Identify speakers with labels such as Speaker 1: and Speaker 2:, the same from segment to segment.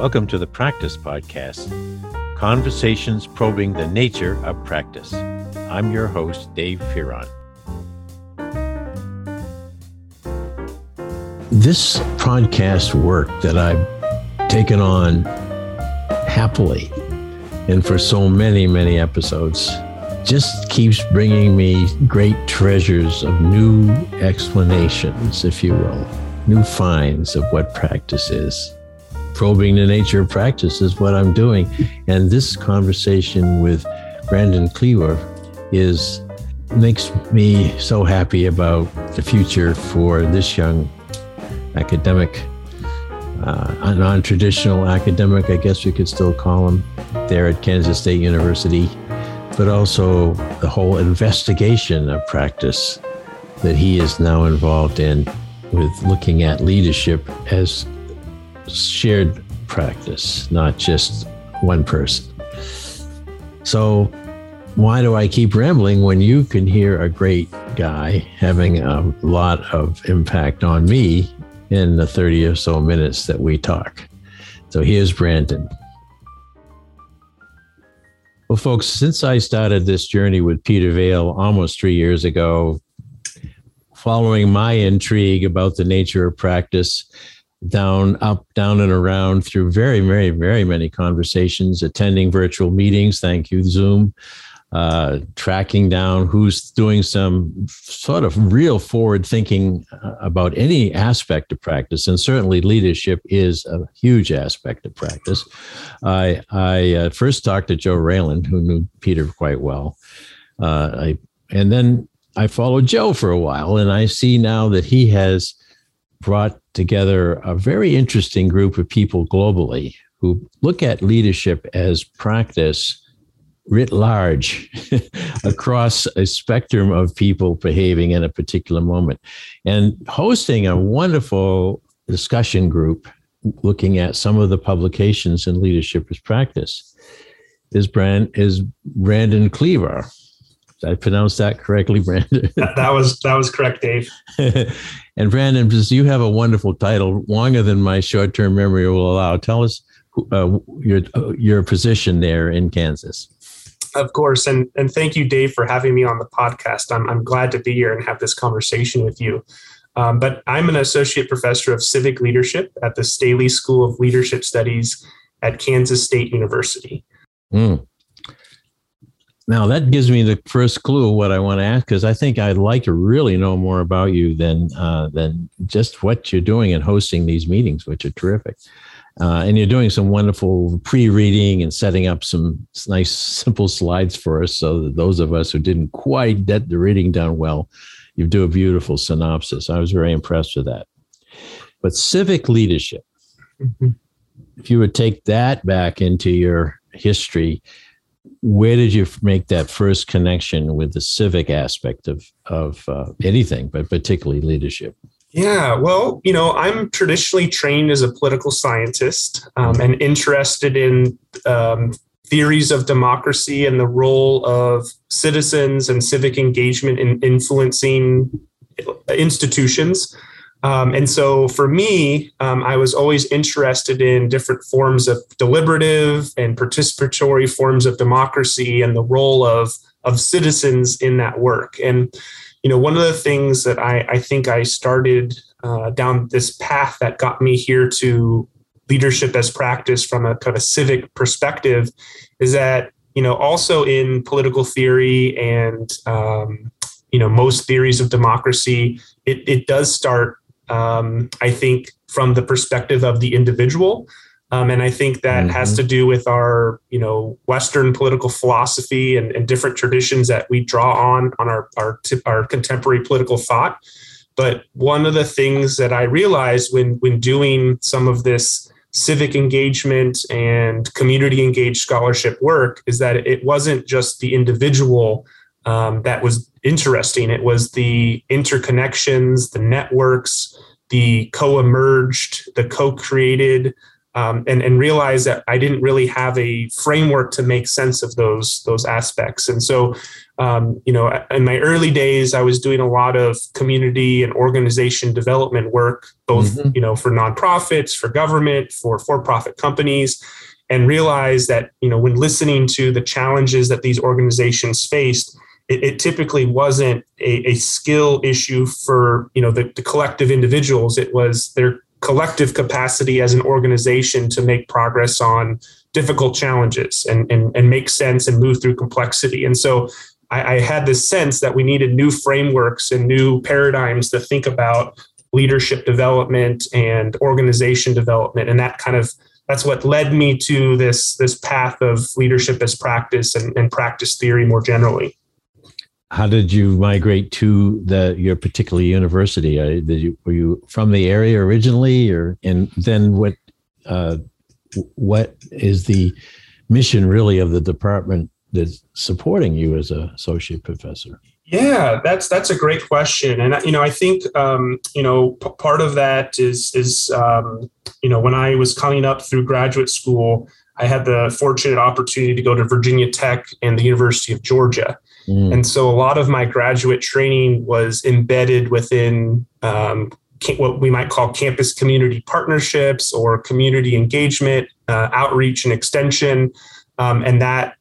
Speaker 1: Welcome to the Practice Podcast Conversations Probing the Nature of Practice. I'm your host, Dave Fearon. This podcast work that I've taken on happily and for so many, many episodes just keeps bringing me great treasures of new explanations, if you will, new finds of what practice is. Probing the nature of practice is what I'm doing. And this conversation with Brandon Kliewer is makes me so happy about the future for this young academic, uh, a non traditional academic, I guess we could still call him, there at Kansas State University but also the whole investigation of practice that he is now involved in with looking at leadership as shared practice, not just one person. So, why do I keep rambling when you can hear a great guy having a lot of impact on me in the 30 or so minutes that we talk? So, here's Brandon. Well, folks, since I started this journey with Peter Vaill almost three years ago, following my intrigue about the nature of practice, down, up, down, and around through very, very, very many conversations, attending virtual meetings. Thank you, Zoom uh, tracking down who's doing some sort of real forward thinking uh, about any aspect of practice, and certainly leadership is a huge aspect of practice. I, I uh, first talked to Joe Raelin, who knew Peter quite well, uh, I, and then I followed Joe for a while, and I see now that he has brought together a very interesting group of people globally who look at leadership as practice writ large across a spectrum of people behaving in a particular moment. And hosting a wonderful discussion group looking at some of the publications in leadership as practice is brand is brandon Kliewer i pronounced that correctly brandon
Speaker 2: that, that was that was correct dave
Speaker 1: and brandon because you have a wonderful title longer than my short-term memory will allow tell us uh, your uh, your position there in kansas
Speaker 2: of course, and and thank you, Dave, for having me on the podcast. I'm I'm glad to be here and have this conversation with you. Um, but I'm an associate professor of civic leadership at the Staley School of Leadership Studies at Kansas State University. Mm.
Speaker 1: Now that gives me the first clue what I want to ask because I think I'd like to really know more about you than uh, than just what you're doing and hosting these meetings, which are terrific. Uh, and you're doing some wonderful pre-reading and setting up some nice simple slides for us so that those of us who didn't quite get the reading done well you do a beautiful synopsis i was very impressed with that but civic leadership mm-hmm. if you would take that back into your history where did you make that first connection with the civic aspect of of uh, anything but particularly leadership
Speaker 2: yeah, well, you know, I'm traditionally trained as a political scientist um, and interested in um, theories of democracy and the role of citizens and civic engagement in influencing institutions. Um, and so for me, um, I was always interested in different forms of deliberative and participatory forms of democracy and the role of, of citizens in that work. And you know, one of the things that I, I think I started uh, down this path that got me here to leadership as practice from a kind of civic perspective is that, you know, also in political theory and, um, you know, most theories of democracy, it, it does start, um, I think, from the perspective of the individual. Um, and I think that mm-hmm. has to do with our, you know, Western political philosophy and, and different traditions that we draw on on our our, our contemporary political thought. But one of the things that I realized when when doing some of this civic engagement and community engaged scholarship work is that it wasn't just the individual um, that was interesting. It was the interconnections, the networks, the co-emerged, the co-created um, and and realize that I didn't really have a framework to make sense of those those aspects. And so, um, you know, in my early days, I was doing a lot of community and organization development work, both, mm-hmm. you know, for nonprofits, for government, for for-profit companies, and realized that, you know, when listening to the challenges that these organizations faced, it, it typically wasn't a, a, skill issue for, you know, the, the collective individuals. It was their collective capacity as an organization to make progress on difficult challenges and, and, and make sense and move through complexity. And so I, I had this sense that we needed new frameworks and new paradigms to think about leadership development and organization development. And that kind of that's what led me to this this path of leadership as practice and, and practice theory more generally
Speaker 1: how did you migrate to the your particular university? Uh, you were you from the area originally, or and then what? Uh, what is the mission really of the department that's supporting you as a associate professor?
Speaker 2: Yeah, that's that's a great question, and you know I think um, you know p- part of that is is um, you know when I was coming up through graduate school, I had the fortunate opportunity to go to Virginia Tech and the University of Georgia, mm. and so a lot of my graduate training was embedded within um, what we might call campus community partnerships or community engagement, uh, outreach, and extension, um, and that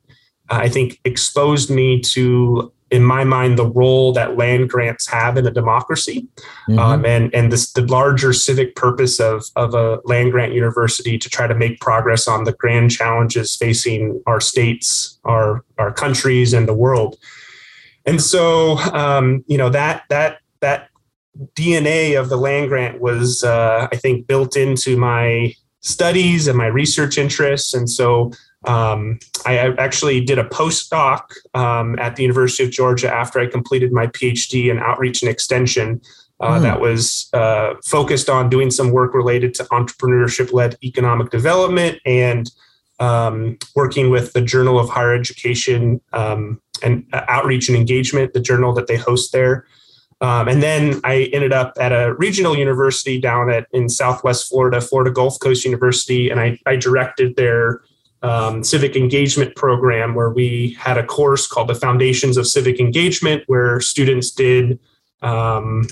Speaker 2: I think exposed me to, in my mind, the role that land grants have in a democracy, mm-hmm. um, and and this the larger civic purpose of of a land grant university to try to make progress on the grand challenges facing our states, our our countries, and the world. And so, um, you know that that that DNA of the land grant was, uh, I think, built into my studies and my research interests, and so um, I actually did a postdoc um, at the University of Georgia after I completed my PhD in outreach and extension. Uh, mm. That was uh, focused on doing some work related to entrepreneurship led economic development and um, working with the Journal of Higher Education um, and uh, Outreach and Engagement, the journal that they host there. Um, and then I ended up at a regional university down at in Southwest Florida, Florida Gulf Coast University, and I, I directed their um, civic engagement program where we had a course called the Foundations of Civic Engagement, where students did, um,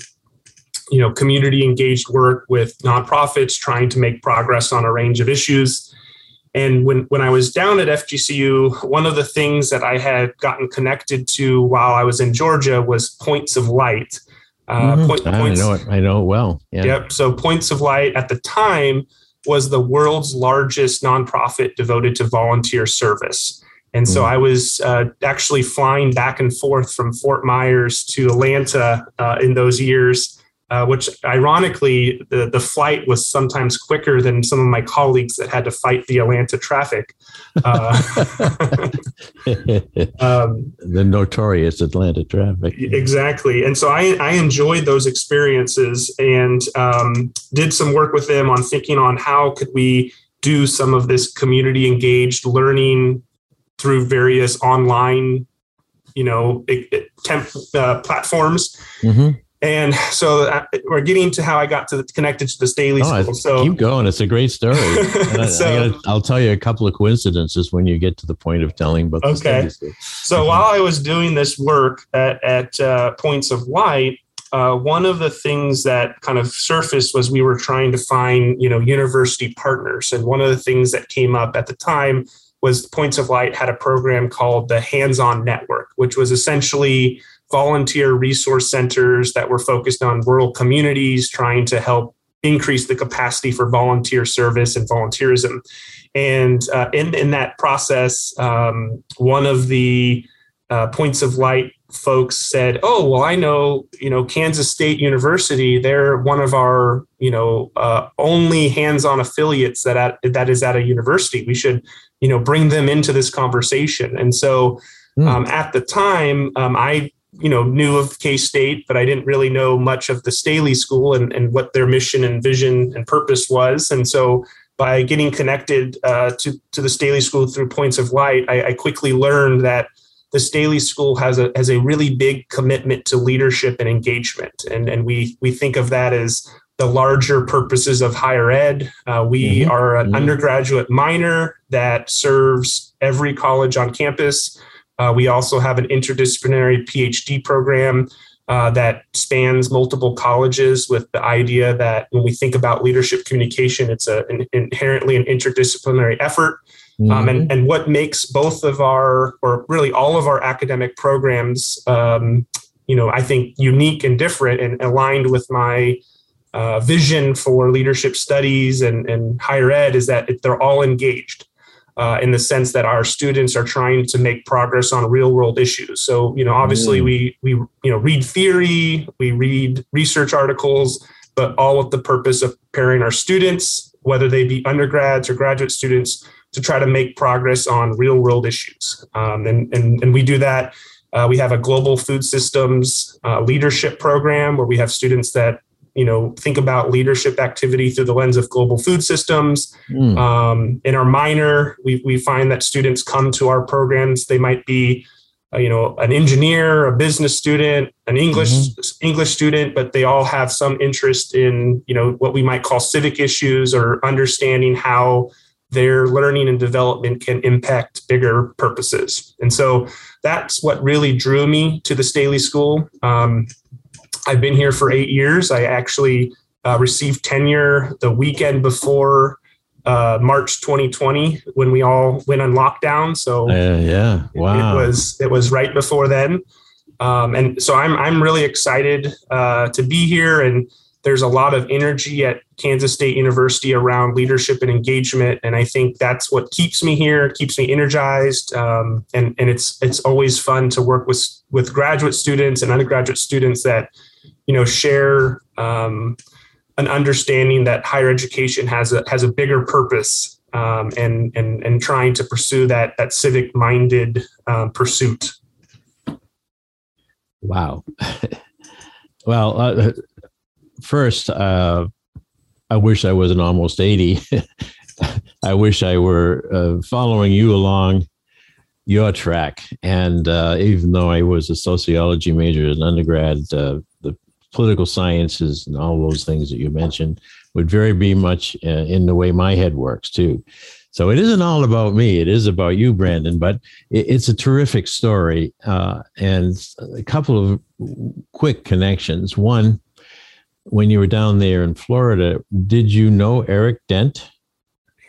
Speaker 2: you know, community engaged work with nonprofits trying to make progress on a range of issues. And when, when I was down at FGCU, one of the things that I had gotten connected to while I was in Georgia was Points of Light.
Speaker 1: Uh, mm-hmm. point, I know it. I know it well.
Speaker 2: Yeah. Yep. So Points of Light at the time was the world's largest nonprofit devoted to volunteer service. And so mm. I was uh, actually flying back and forth from Fort Myers to Atlanta uh, in those years uh, which ironically, the, the flight was sometimes quicker than some of my colleagues that had to fight the Atlanta traffic. Uh,
Speaker 1: um, the notorious Atlanta traffic.
Speaker 2: Exactly. And so I, I enjoyed those experiences and um, did some work with them on thinking on how could we do some of this community engaged learning through various online you know temp, uh, platforms mm-hmm. And so uh, we're getting to how I got to the, connected to the Staley oh, School. So
Speaker 1: keep going; it's a great story. so, I will tell you a couple of coincidences when you get to the point of telling But
Speaker 2: Okay. So while I was doing this work at at uh, Points of Light, uh, one of the things that kind of surfaced was we were trying to find you know university partners, and one of the things that came up at the time was Points of Light had a program called the Hands On Network, which was essentially volunteer resource centers that were focused on rural communities, trying to help increase the capacity for volunteer service and volunteerism. And uh, in, in that process, um, one of the uh, points of light folks said, "Oh, well, I know, you know, Kansas State University. They're one of our, you know, uh, only hands-on affiliates that at, that is at a university. We should, you know, bring them into this conversation." And so, hmm. um, at the time, um, I you know knew of K State, but I didn't really know much of the Staley School and, and what their mission and vision and purpose was. And so by getting connected uh, to to the Staley School through Points of Light, I, I, quickly learned that the Staley School has a has a really big commitment to leadership and engagement, and and we we think of that as the larger purposes of higher ed. Uh, we mm-hmm. are an mm-hmm. undergraduate minor that serves every college on campus Uh, we also have an interdisciplinary PhD program uh, that spans multiple colleges with the idea that when we think about leadership communication, it's a, an, inherently an interdisciplinary effort. Mm-hmm. Um, and, and what makes both of our, or really all of our academic programs, um, you know, I think unique and different and aligned with my uh, vision for leadership studies and, and higher ed is that they're all engaged uh, in the sense that our students are trying to make progress on real world issues. So, you know, obviously mm. we we you know read theory, we read research articles, but all with the purpose of preparing our students, whether they be undergrads or graduate students, to try to make progress on real world issues. Um, and, and and we do that. Uh, we have a global food systems uh, leadership program where we have students that you know think about leadership activity through the lens of global food systems mm. um, in our minor we, we find that students come to our programs they might be uh, you know an engineer a business student an english mm-hmm. english student but they all have some interest in you know what we might call civic issues or understanding how their learning and development can impact bigger purposes and so that's what really drew me to the staley school um, I've been here for eight years. I actually uh, received tenure the weekend before uh, March 2020 when we all went on lockdown. So
Speaker 1: uh, yeah, wow,
Speaker 2: it, it, was it was right before then, um, and so I'm I'm really excited uh, to be here. And there's a lot of energy at Kansas State University around leadership and engagement, and I think that's what keeps me here, keeps me energized, um, and and it's it's always fun to work with with graduate students and undergraduate students that you know share um, an understanding that higher education has a has a bigger purpose um, and and and trying to pursue that that civic minded um, pursuit.
Speaker 1: Wow. well, uh, first, uh, I wish I wasn't almost eighty. I wish I were uh, following you along your track. And uh, even though I was a sociology major as an undergrad, uh, political sciences and all those things that you mentioned would very be much uh, in the way my head works too. So it isn't all about me; it is about you, Brandon. But it, it's a terrific story, uh, and a couple of quick connections. One, when you were down there in Florida, did you know Eric Dent?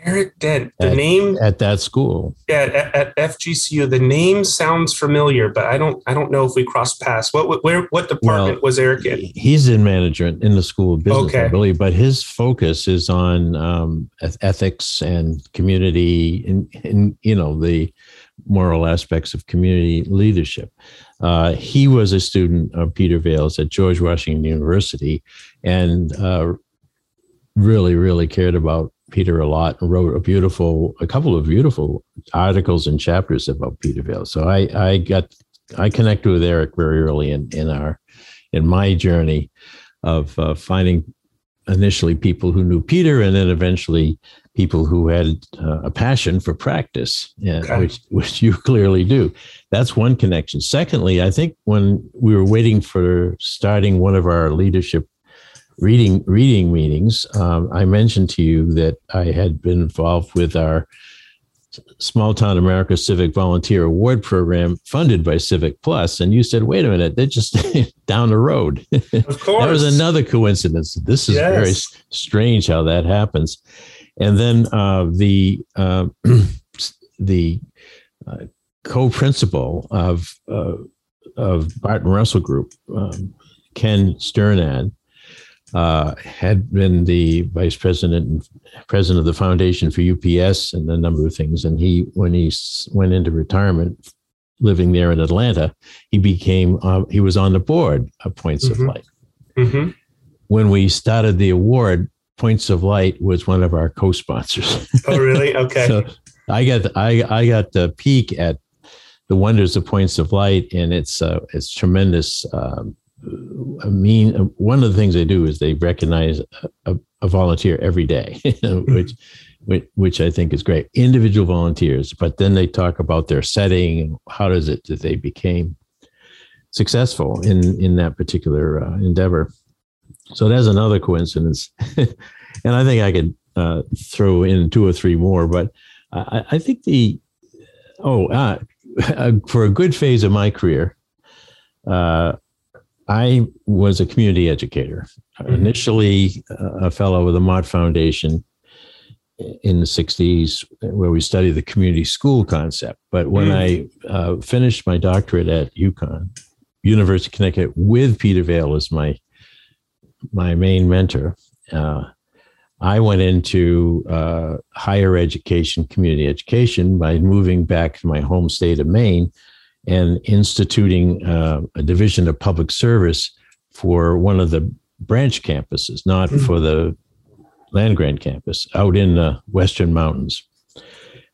Speaker 2: Eric Dent. The
Speaker 1: at,
Speaker 2: name
Speaker 1: at that school.
Speaker 2: Yeah, at, at, FGCU. The name sounds familiar, but I don't. I don't know if we crossed paths. What where what department well, was Eric in?
Speaker 1: He's in management in the school of business, okay. I believe. But his focus is on um, ethics and community, and, and you know the moral aspects of community leadership. Uh, he was a student of Peter Vaill's at George Washington University, and uh, really, really cared about Peter a lot and wrote a beautiful, a couple of beautiful articles and chapters about Peter Vaill's. So I, I got, I connected with Eric very early in, in our, in my journey of uh, finding initially people who knew Peter and then eventually people who had uh, a passion for practice, yeah, okay. which, which you clearly do. That's one connection. Secondly, I think when we were waiting for starting one of our leadership reading reading meetings, um, I mentioned to you that I had been involved with our Small Town America Civic Volunteer Award Program funded by Civic Plus, and you said, "Wait a minute, they're just down the road."
Speaker 2: Of course,
Speaker 1: that was another coincidence. This is yes. very strange how that happens. And then uh, the uh, the uh, co-principal of uh, of Barton Russell Group, um, Ken Sternad, uh, had been the vice president and president of the foundation for UPS and a number of things. And he, when he went into retirement, living there in Atlanta, he became uh, he was on the board of Points mm-hmm. of Light. Mm-hmm. When we started the award, Points of Light was one of our co-sponsors.
Speaker 2: Oh, really? Okay. so
Speaker 1: I got I I got the peek at the wonders of Points of Light and its uh, its tremendous um, I mean, one of the things they do is they recognize a, a volunteer every day, which, which, which I think is great. Individual volunteers, but then they talk about their setting and how does it that they became successful in in that particular uh, endeavor. So that's another coincidence, and I think I could uh, throw in two or three more, but I, I think the oh uh, uh, for a good phase of my career, uh, I was a community educator. Mm-hmm. Initially, uh, a fellow with the Mott Foundation in the 60s, where we studied the community school concept. But when mm-hmm. I uh, finished my doctorate at UConn, University of Connecticut, with Peter Vaill as my my main mentor, uh, I went into uh, higher education, community education, by moving back to my home state of Maine and instituting uh, a division of public service for one of the branch campuses, not mm-hmm. for the land grant campus, out in the Western Mountains.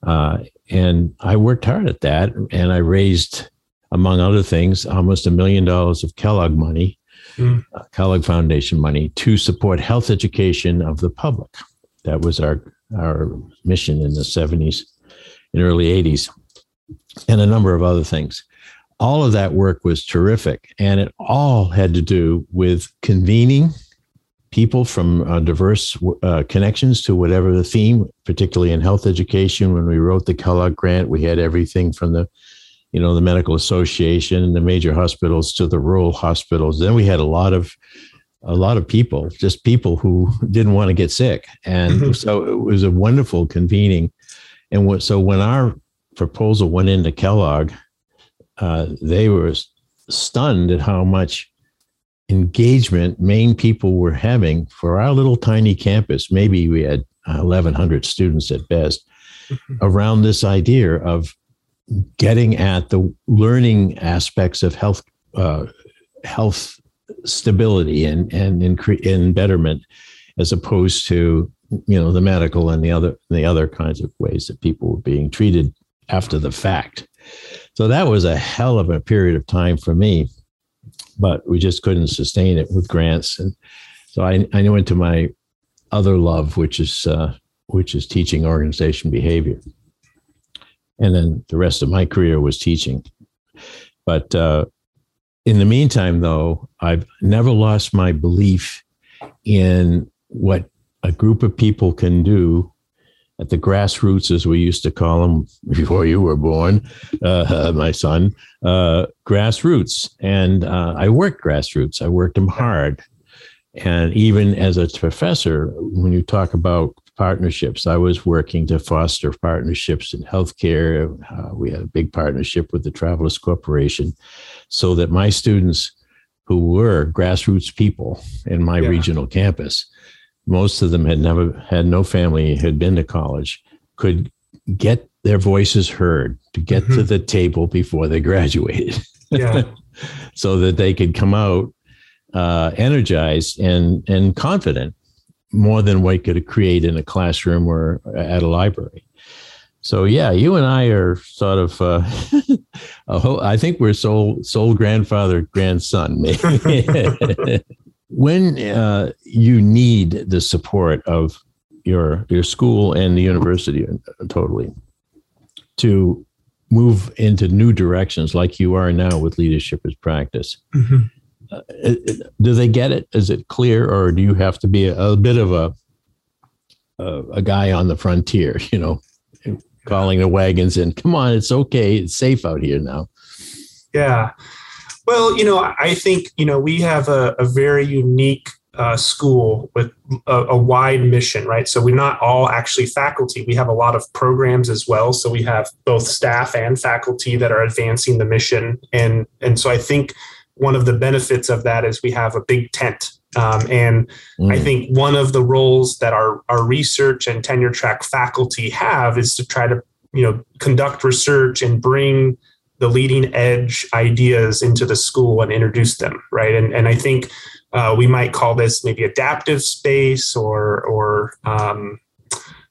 Speaker 1: Uh, and I worked hard at that, and I raised, among other things, almost a million dollars of Kellogg money mm. uh, Kellogg Foundation money to support health education of the public. That was our our mission in the 70s and early 80s, and a number of other things. All of that work was terrific, and it all had to do with convening people from uh, diverse uh, connections to whatever the theme, particularly in health education. When we wrote the Kellogg grant, we had everything from the you know, the medical association, the major hospitals to the rural hospitals. Then we had a lot of a lot of people, just people who didn't want to get sick. And mm-hmm. so it was a wonderful convening. And so when our proposal went into Kellogg, uh, they were stunned at how much engagement Maine people were having for our little tiny campus. Maybe we had 1,100 students at best mm-hmm. around this idea of getting at the learning aspects of health uh, health stability and and in, in betterment as opposed to you know the medical and the other the other kinds of ways that people were being treated after the fact. So that was a hell of a period of time for me but we just couldn't sustain it with grants. And so i, I went to my other love which is uh, which is teaching organization behavior. And then the rest of my career was teaching. But uh, in the meantime, though, I've never lost my belief in what a group of people can do at the grassroots, as we used to call them before you were born, uh, my son, uh, grassroots. And uh, I worked grassroots, I worked them hard. And even as a professor, when you talk about partnerships. I was working to foster partnerships in healthcare. Uh, we had a big partnership with the Travelers Corporation so that my students who were grassroots people in my yeah. regional campus, most of them had never had no family, had been to college, could get their voices heard to get mm-hmm. to the table before they graduated. Yeah. so that they could come out uh, energized and and confident more than we could create in a classroom or at a library. So yeah, you and I are sort of. Uh, whole, I think we're soul soul grandfather grandson. when uh, you need the support of your your school and the university totally to move into new directions, like you are now with leadership as practice. Mm-hmm. Uh, do they get it? Is it clear, or do you have to be a, a bit of a, a, a guy on the frontier? You know, calling the wagons in. Come on, it's okay. It's safe out here now.
Speaker 2: Yeah. Well, you know, I think you know we have a, a very unique uh, school with a, a, wide mission, right? So we're not all actually faculty. We have a lot of programs as well. So we have both staff and faculty that are advancing the mission, and and so I think one of the benefits of that is we have a big tent. Um, and mm. I think one of the roles that our, our research and tenure track faculty have is to try to, you know, conduct research and bring the leading edge ideas into the school and introduce them, right? And, and I think uh, we might call this maybe adaptive space or, or um,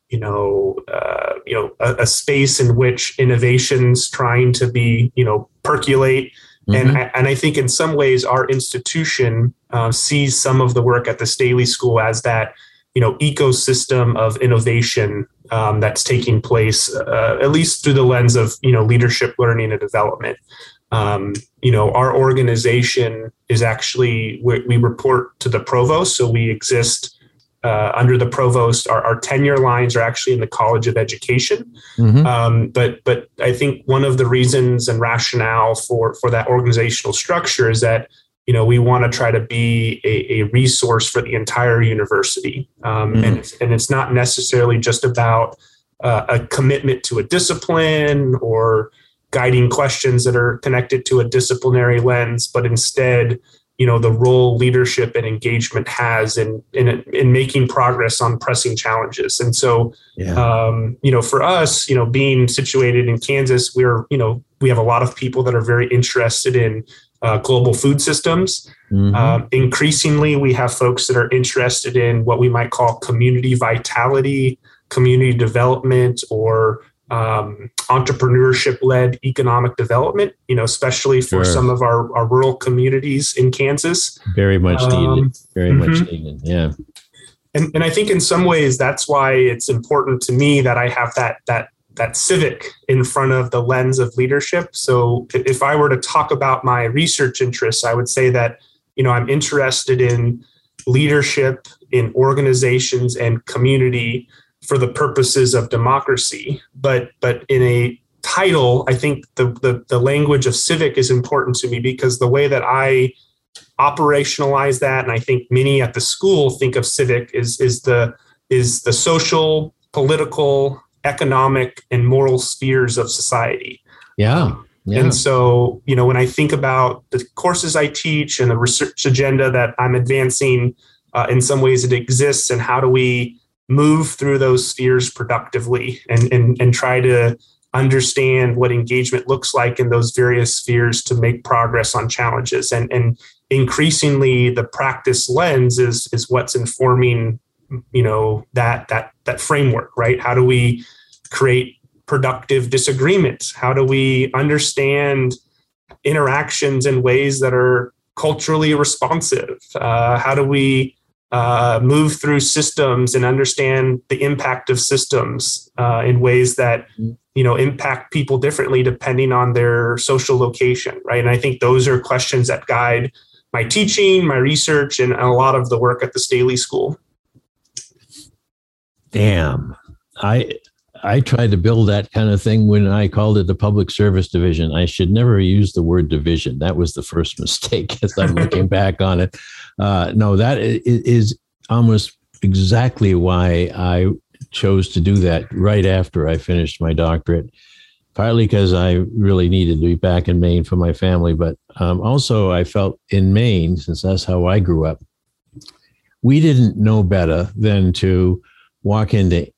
Speaker 2: you know, uh, you know, a, a space in which innovations trying to be, you know, percolate Mm-hmm. And, I, and I think in some ways our institution uh, sees some of the work at the Staley School as that you know ecosystem of innovation um, that's taking place, uh, at least through the lens of you know leadership, learning, and development. Um, you know, our organization is actually we, we, report to the provost, so we exist uh, under the provost. Our, our, tenure lines are actually in the College of Education. Mm-hmm. Um, but but I think one of the reasons and rationale for for that organizational structure is that you know we want to try to be a, a, resource for the entire university, um, mm-hmm. and it's, and it's not necessarily just about uh, a commitment to a discipline or guiding questions that are connected to a disciplinary lens, but instead you know the role leadership and engagement has in in in making progress on pressing challenges and so yeah. um, you know for us you know being situated in kansas we're you know we have a lot of people that are very interested in uh, global food systems mm-hmm. um, increasingly we have folks that are interested in what we might call community vitality community development or um, entrepreneurship led economic development, you know, especially for sure. some of our, our rural communities in Kansas.
Speaker 1: Very much um, needed. Very mm-hmm. much needed. Yeah.
Speaker 2: And, and I think in some ways that's why it's important to me that I have that that that civic in front of the lens of leadership. So if I were to talk about my research interests, I would say that, you know, I'm interested in leadership in organizations and community for the purposes of democracy. But but in a title, I think the, the, the language of civic is important to me because the way that I operationalize that, and I think many at the school think of civic is is the is the social, political, economic, and moral spheres of society.
Speaker 1: Yeah. Yeah.
Speaker 2: And so, you know, when I think about the courses I teach and the research agenda that I'm advancing, uh, in some ways it exists, and how do we move through those spheres productively and, and, and try to understand what engagement looks like in those various spheres to make progress on challenges. And, and increasingly the practice lens is, is what's informing, you know, that, that, that framework, right? How do we create productive disagreements? How do we understand interactions in ways that are culturally responsive? Uh, how do we uh, move through systems and understand the impact of systems uh, in ways that you know impact people differently depending on their social location right and i think those are questions that guide my teaching my research and a lot of the work at the staley school
Speaker 1: damn i I tried to build that kind of thing when I called it the public service division. I should never use the word division. That was the first mistake as I'm looking back on it. Uh, no, that is almost exactly why I chose to do that right after I finished my doctorate. Partly because I really needed to be back in Maine for my family, but um, also I felt in Maine, since that's how I grew up, we didn't know better than to walk into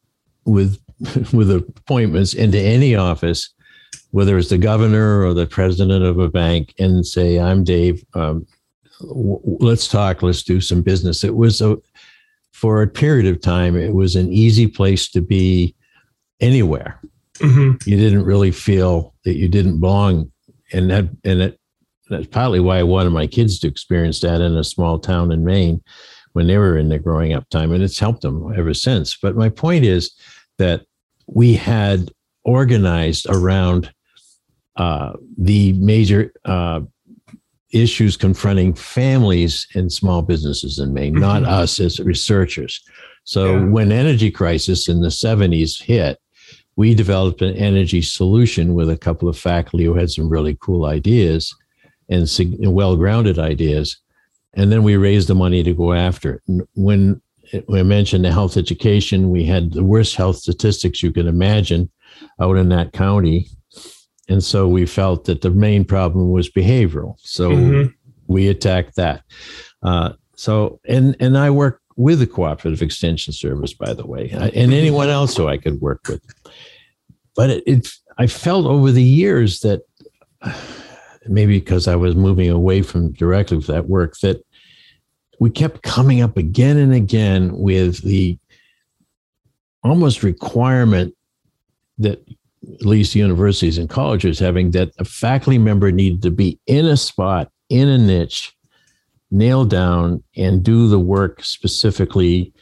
Speaker 1: with with appointments into any office, whether it's the governor or the president of a bank, and say, "I'm Dave. Um, w- let's talk. Let's do some business." It was a for a period of time. It was an easy place to be anywhere. Mm-hmm. You didn't really feel that you didn't belong, and that and it, that's partly why I wanted my kids to experience that in a small town in Maine when they were in their growing up time, and it's helped them ever since. But my point is that we had organized around uh, the major uh, issues confronting families and small businesses in Maine, mm-hmm. not us as researchers. So yeah. when energy crisis in the 70s hit, we developed an energy solution with a couple of faculty who had some really cool ideas and well-grounded ideas. And then we raised the money to go after it. When we mentioned the health education. We had the worst health statistics you could imagine out in that county. And so we felt that the main problem was behavioral. So mm-hmm. we attacked that. Uh, so, and, and I work with the Cooperative Extension Service, by the way, and anyone else who I could work with. But it, it I felt over the years that maybe because I was moving away from directly with that work, that we kept coming up again and again with the almost requirement that at least universities and colleges having that a faculty member needed to be in a spot in a niche nail down and do the work specifically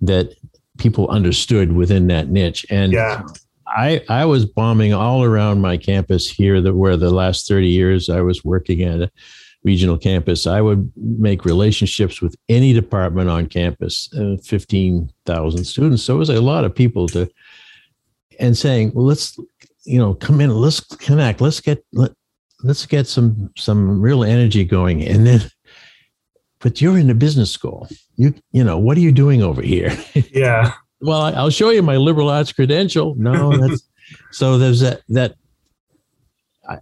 Speaker 1: that people understood within that niche and yeah. I, I was bombing all around my campus here that where the last 30 years I was working at regional campus, I would make relationships with any department on campus, uh, 15,000 students. So it was a lot of people to, and saying, well, let's, you know, come in, let's connect, let's get, let, let's get some, some real energy going. And then, but you're in a business school. You, you know, what are you doing over here?
Speaker 2: Yeah.
Speaker 1: well, I'll show you my liberal arts credential. No, that's, so there's that, that,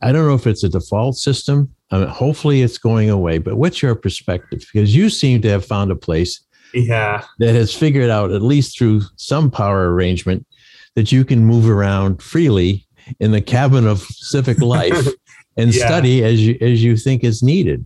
Speaker 1: I don't know if it's a default system I mean, hopefully it's going away. But what's your perspective? Because you seem to have found a place
Speaker 2: yeah.
Speaker 1: that has figured out, at least through some power arrangement, that you can move around freely in the cabin of civic life and yeah. study as you as you think is needed.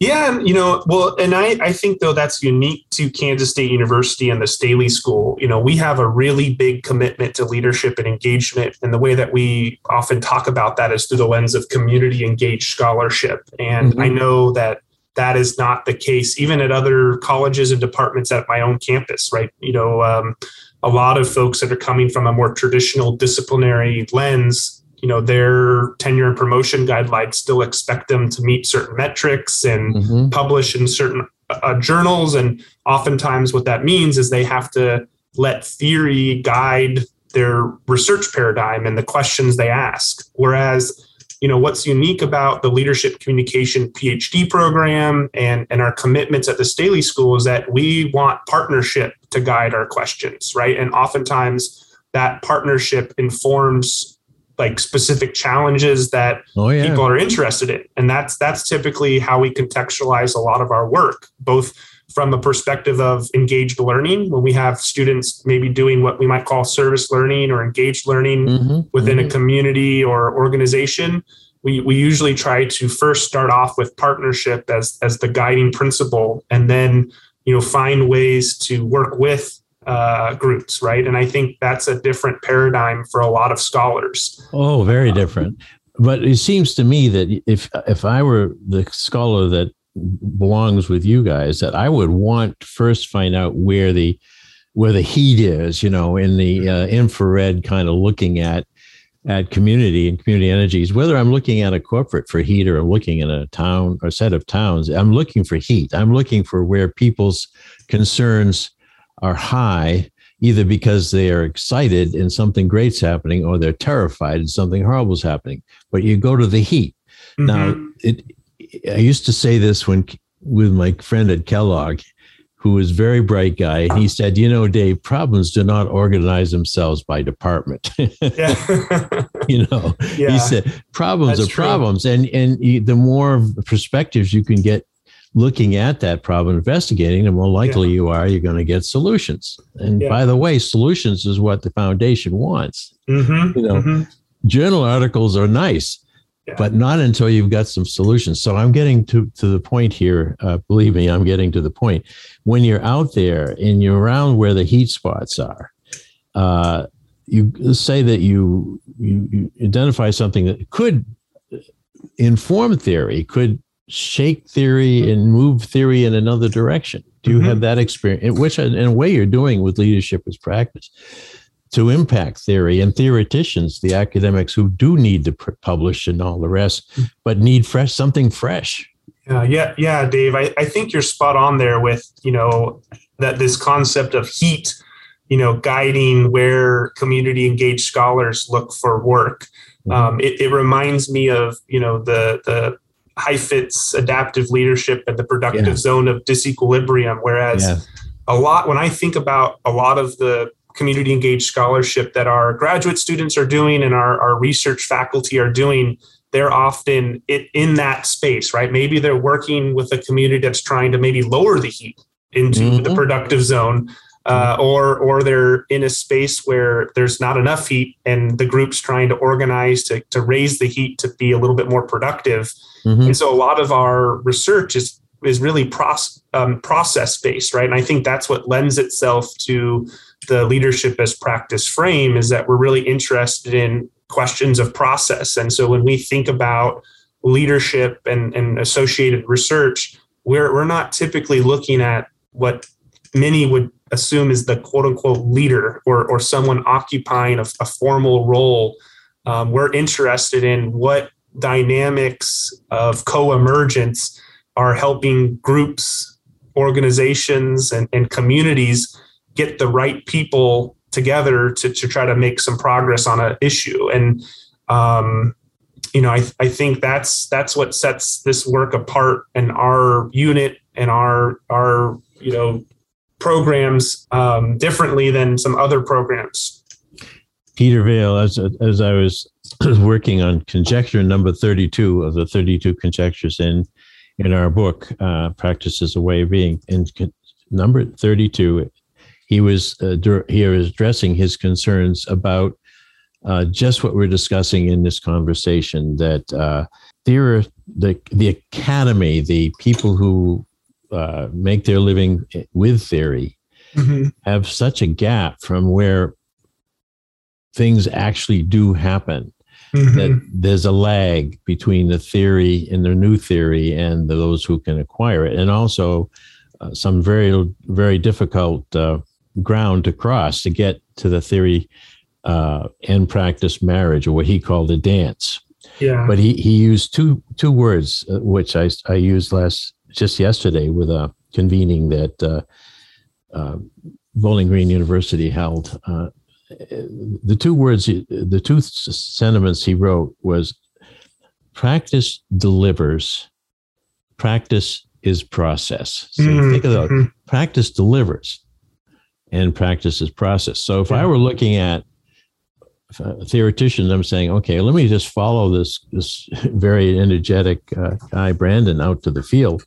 Speaker 2: Yeah, you know, well, and I, I think though that's unique to Kansas State University and the Staley School. You know, we have a really big commitment to leadership and engagement, and the way that we often talk about that is through the lens of community engaged scholarship. And mm-hmm. I know that that is not the case even at other colleges and departments at my own campus, right? You know, um, a lot of folks that are coming from a more traditional disciplinary lens you know their tenure and promotion guidelines still expect them to meet certain metrics and mm-hmm. publish in certain uh, journals. And oftentimes what that means is they have to let theory guide their research paradigm and the questions they ask. Whereas you know what's unique about the leadership communication phd program and and our commitments at the staley school is that we want partnership to guide our questions right? And oftentimes that partnership informs like specific challenges that oh, yeah. people are interested in and that's that's typically how we contextualize a lot of our work both from the perspective of engaged learning when we have students maybe doing what we might call service learning or engaged learning mm-hmm. within mm-hmm. a community or organization we, we usually try to first start off with partnership as as the guiding principle and then you know find ways to work with uh, groups, right? And I think that's a different paradigm for a lot of scholars.
Speaker 1: Oh, very different. But it seems to me that if if I were the scholar that belongs with you guys, that I would want to first find out where the where the heat is, you know, in the uh, infrared kind of looking at at community and community energies. Whether I'm looking at a corporate for heat or I'm looking at a town or set of towns, I'm looking for heat. I'm looking for where people's concerns are high either because they are excited and something great's happening or they're terrified and something horrible's happening but you go to the heat mm-hmm. now it i used to say this when with my friend at kellogg who was a very bright guy and he said you know dave problems do not organize themselves by department you know yeah. he said problems That's are true. problems and and the more perspectives you can get looking at that problem, investigating, the more likely yeah. you are you're going to get solutions. And yeah. by the way, solutions is what the foundation wants. Mm-hmm. You know, mm-hmm. journal articles are nice, yeah. but not until you've got some solutions. So I'm getting to to the point here. Uh, believe me, I'm getting to the point. When you're out there and you're around where the heat spots are. Uh, you say that you, you, you identify something that could inform theory, could shake theory and move theory in another direction? Do you mm-hmm. have that experience? Which, in a way, you're doing with leadership as practice to impact theory and theoreticians, the academics who do need to publish and all the rest, mm. but need fresh something fresh.
Speaker 2: Yeah, yeah, yeah, Dave. I, I think you're spot on there with you know that this concept of heat, you know, guiding where community engaged scholars look for work. Mm-hmm. Um, it, it reminds me of you know the the Heifetz adaptive leadership and the productive yeah. zone of disequilibrium. Whereas yeah. a lot, when I think about a lot of the community engaged scholarship that our graduate students are doing and our, our research faculty are doing, they're often in that space, right? Maybe they're working with a community that's trying to maybe lower the heat into mm-hmm. the productive zone. Uh, or or they're in a space where there's not enough heat and the group's trying to organize to, to raise the heat to be a little bit more productive Mm-hmm. And so a lot of our research is is really process um, process based, right? And I think that's what lends itself to the leadership as practice frame is that we're really interested in questions of process. And so when we think about leadership and, and associated research, we're we're not typically looking at what many would assume is the quote unquote leader or, or someone occupying a, a formal role. Um, we're interested in what dynamics of co-emergence are helping groups organizations and, and communities get the right people together to, to try to make some progress on an issue. And um, you know I, I think that's that's what sets this work apart and our unit and our our you know programs um, differently than some other programs.
Speaker 1: Peter Vaill as, as i was working on conjecture number 32 of the 32 conjectures in in our book uh, practice is a way of being in number 32 he was uh, he was addressing his concerns about uh, just what we're discussing in this conversation that uh, there are the the academy, the people who uh, make their living with theory, mm-hmm. have such a gap from where things actually do happen. Mm-hmm. That there's a lag between the theory and the new theory and those who can acquire it, and also uh, some very very difficult uh, ground to cross to get to the theory uh, and practice marriage, or what he called a dance.
Speaker 2: Yeah.
Speaker 1: But he, he used two two words, uh, which I, I used last just yesterday with a convening that uh, uh, Bowling Green University held. Uh, the two words, the two sentiments he wrote was practice delivers, practice is process. So mm-hmm. think of that. Mm-hmm. Practice delivers and practice is process. So if yeah. I were looking at theoreticians, I'm saying, okay, let me just follow this this very energetic uh, guy Brandon out to the field.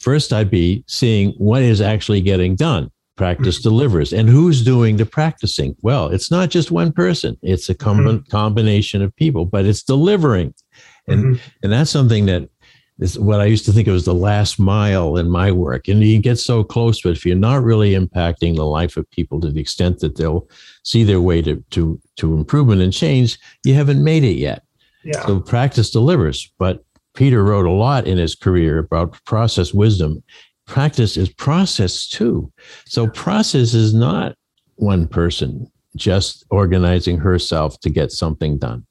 Speaker 1: First, I'd be seeing what is actually getting done. Practice delivers, and who's doing the practicing? Well, it's not just one person; it's a com- mm-hmm. combination of people, but it's delivering, and mm-hmm. and that's something that is what I used to think of as the last mile in my work. And you get so close, but if you're not really impacting the life of people to the extent that they'll see their way to to to improvement and change, you haven't made it yet.
Speaker 2: Yeah.
Speaker 1: So practice delivers. But Peter wrote a lot in his career about process wisdom. Practice is process too. So process is not one person just organizing herself to get something done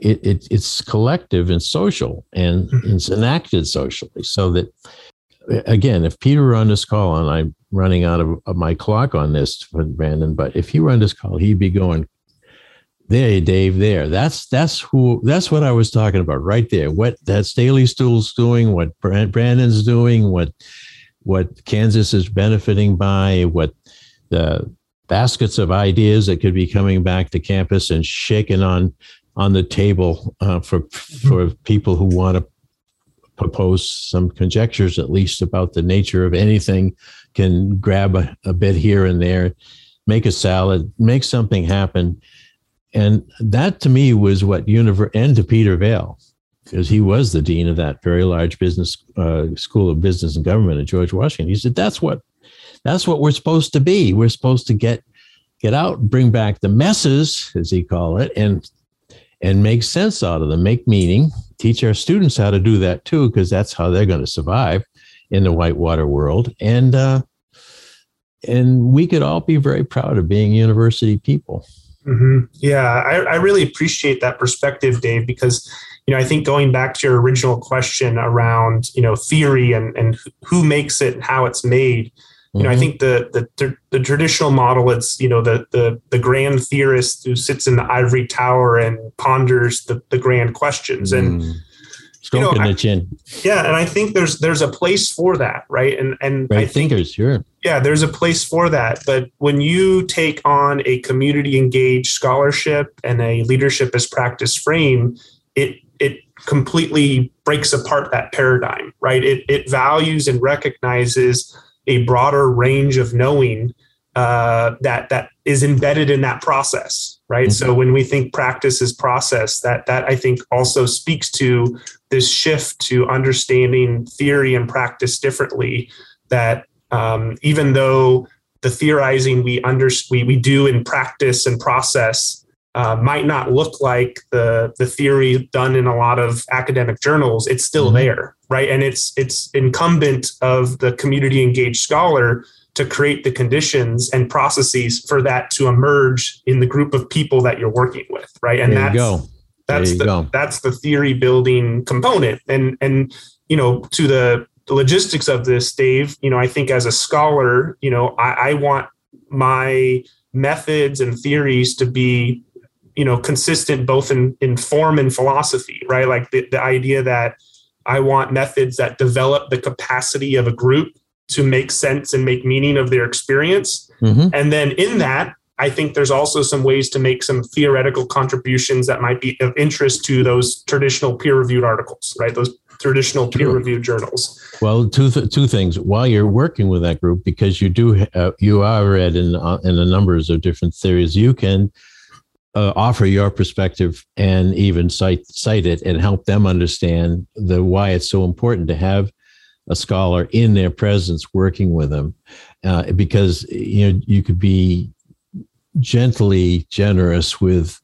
Speaker 1: it, it, it's collective and social and mm-hmm. it's enacted socially so that again if peter were on this call and i'm running out of, of my clock on this for brandon but if he were on this call he'd be going there dave there that's that's who that's what i was talking about right there what that staley school's doing what brandon's doing what what kansas is benefiting by what the baskets of ideas that could be coming back to campus and shaking on on the table uh, for for people who want to propose some conjectures at least about the nature of anything can grab a, a bit here and there make a salad make something happen. And that to me was what univer and to peter Vaill because he was the dean of that very large business uh, school of business and government at george washington he said that's what that's what we're supposed to be we're supposed to get get out bring back the messes as he called it and and make sense out of them, make meaning, teach our students how to do that too, because that's how they're going to survive in the whitewater world. And uh, and we could all be very proud of being university people.
Speaker 2: Mm-hmm. Yeah, I, I really appreciate that perspective, Dave, because you know I think going back to your original question around you know theory and and who makes it and how it's made you know, mm-hmm. I think the, the the traditional model, it's you know the the the grand theorist who sits in the ivory tower and ponders the the grand questions, and mm.
Speaker 1: you know, I, chin.
Speaker 2: Yeah, and I think there's there's a place for that, right? And and
Speaker 1: right
Speaker 2: I
Speaker 1: think, thinkers, sure.
Speaker 2: Yeah, there's a place for that, but when you take on a community engaged scholarship and a leadership as practice frame, it completely breaks apart that paradigm, right? It it values and recognizes a broader range of knowing uh, that that is embedded in that process right mm-hmm. so when we think practice is process that that i think also speaks to this shift to understanding theory and practice differently that um, even though the theorizing we under we, we do in practice and process uh, might not look like the the theory done in a lot of academic journals it's still mm-hmm. there right and it's it's incumbent of the community engaged scholar to create the conditions and processes for that to emerge in the group of people that you're working with right
Speaker 1: and there that's
Speaker 2: That's the go. that's the theory building component. And and you know, to the, the logistics of this, Dave, you know, I think as a scholar, you know, I, I want my methods and theories to be you know consistent both in in form and philosophy right? Like the, the idea that i want methods that develop the capacity of a group to make sense and make meaning of their experience. Mm-hmm. and then in that i think there's also some ways to make some theoretical contributions that might be of interest to those traditional peer reviewed articles right? Those traditional peer reviewed journals.
Speaker 1: Well two th- two things. While you're working with that group because you do uh, you are read in uh, in the numbers of different theories you can uh, offer your perspective and even cite cite it and help them understand the why it's so important to have a scholar in their presence working with them uh, because you know you could be gently generous with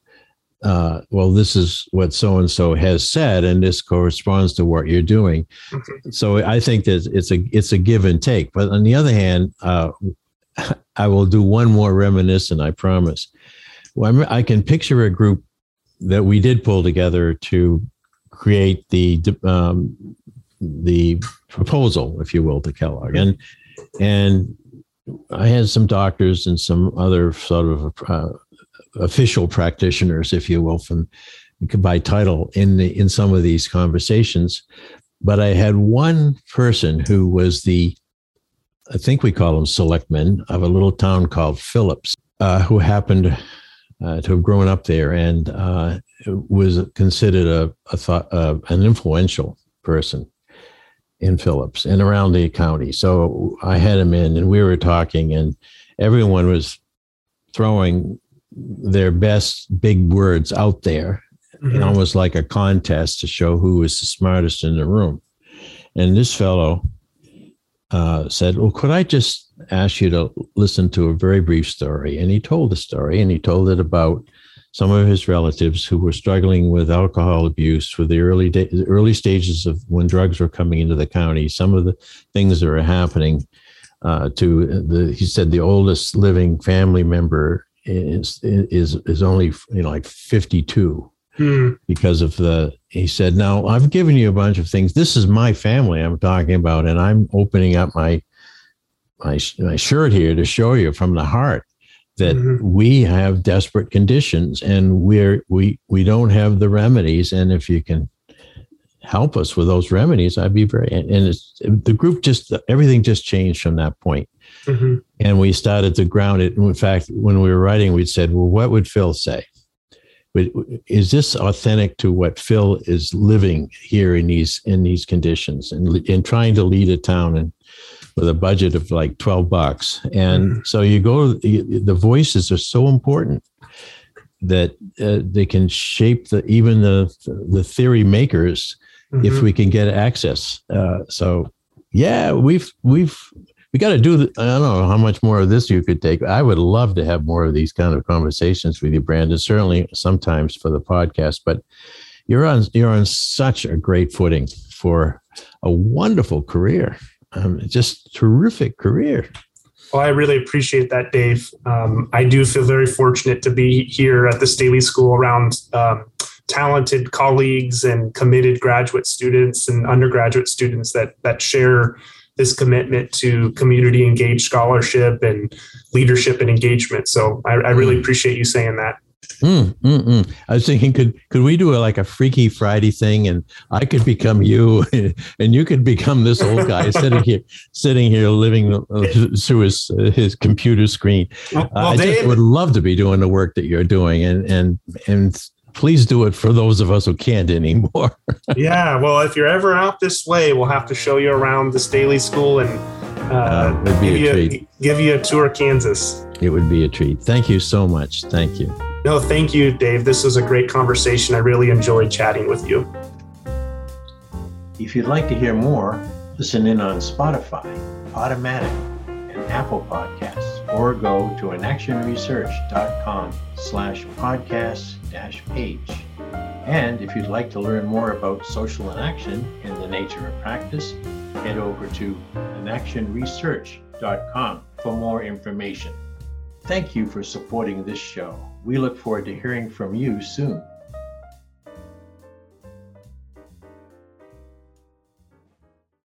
Speaker 1: uh, well this is what so and so has said and this corresponds to what you're doing. Mm-hmm. so i think that it's a it's a give and take. But on the other hand uh, i will do one more reminiscent i promise well, I can picture a group that we did pull together to create the um, the proposal, if you will, to Kellogg, and and I had some doctors and some other sort of uh, official practitioners, if you will, from by title in the in some of these conversations, but I had one person who was the I think we call him selectman of a little town called Phillips, uh, who happened uh, to have grown up there and uh, was considered a, a thought, uh, an influential person in Phillips and around the county. So I had him in and we were talking, and everyone was throwing their best big words out there, mm-hmm. almost like a contest to show who was the smartest in the room. And this fellow uh, said, Well, could I just ask you to listen to a very brief story. And he told the story, and he told it about some of his relatives who were struggling with alcohol abuse for the early day, early stages of when drugs were coming into the county. Some of the things that were happening uh, to the, he said, the oldest living family member is is is only you know like fifty two. Hmm. Because of the, he said, Now I've given you a bunch of things. This is my family I'm talking about, and I'm opening up my my, my shirt here to show you from the heart that mm-hmm. we have desperate conditions and we're we we don't have the remedies and if you can help us with those remedies i'd be very and it's the group just everything just changed from that point mm-hmm. and we started to ground it in fact when we were writing we said well what would phil say is this authentic to what phil is living here in these in these conditions and in trying to lead a town and with a budget of like 12 bucks. And mm-hmm. so you go, the voices are so important that uh, they can shape the even the the theory makers mm-hmm. if we can get access. Uh, so yeah, we've we've we got to do. The, I don't know how much more of this you could take. I would love to have more of these kind of conversations with you, Brandon. Certainly, sometimes for the podcast, but you're on you're on such a great footing for a wonderful career um, just terrific career.
Speaker 2: Well, I really appreciate that, Dave. Um, I do feel very fortunate to be here at the Staley School around um, talented colleagues and committed graduate students and undergraduate students that that share this commitment to community engaged scholarship and leadership and engagement. So I, I really mm. appreciate you saying that.
Speaker 1: Mm, mm, mm. I was thinking, could could we do a, like a Freaky Friday thing, and I could become you, and you could become this old guy sitting here, sitting here, living uh, through his uh, his computer screen. Well, uh, I Dave, would love to be doing the work that you're doing, and and and please do it for those of us who can't anymore.
Speaker 2: yeah, well, if you're ever out this way, we'll have to show you around the Staley School and uh, uh, give, you a, give you a tour of Kansas.
Speaker 1: It would be a treat. Thank you so much. Thank you.
Speaker 2: No, thank you, Dave. This was a great conversation. I really enjoyed chatting with you.
Speaker 1: If you'd like to hear more, listen in on Spotify, Automatic, and Apple Podcasts, or go to inactionresearch.com slash podcast dash page. And if you'd like to learn more about social inaction and the nature of practice, head over to inactionresearch.com for more information. Thank you for supporting this show. We look forward to hearing from you soon.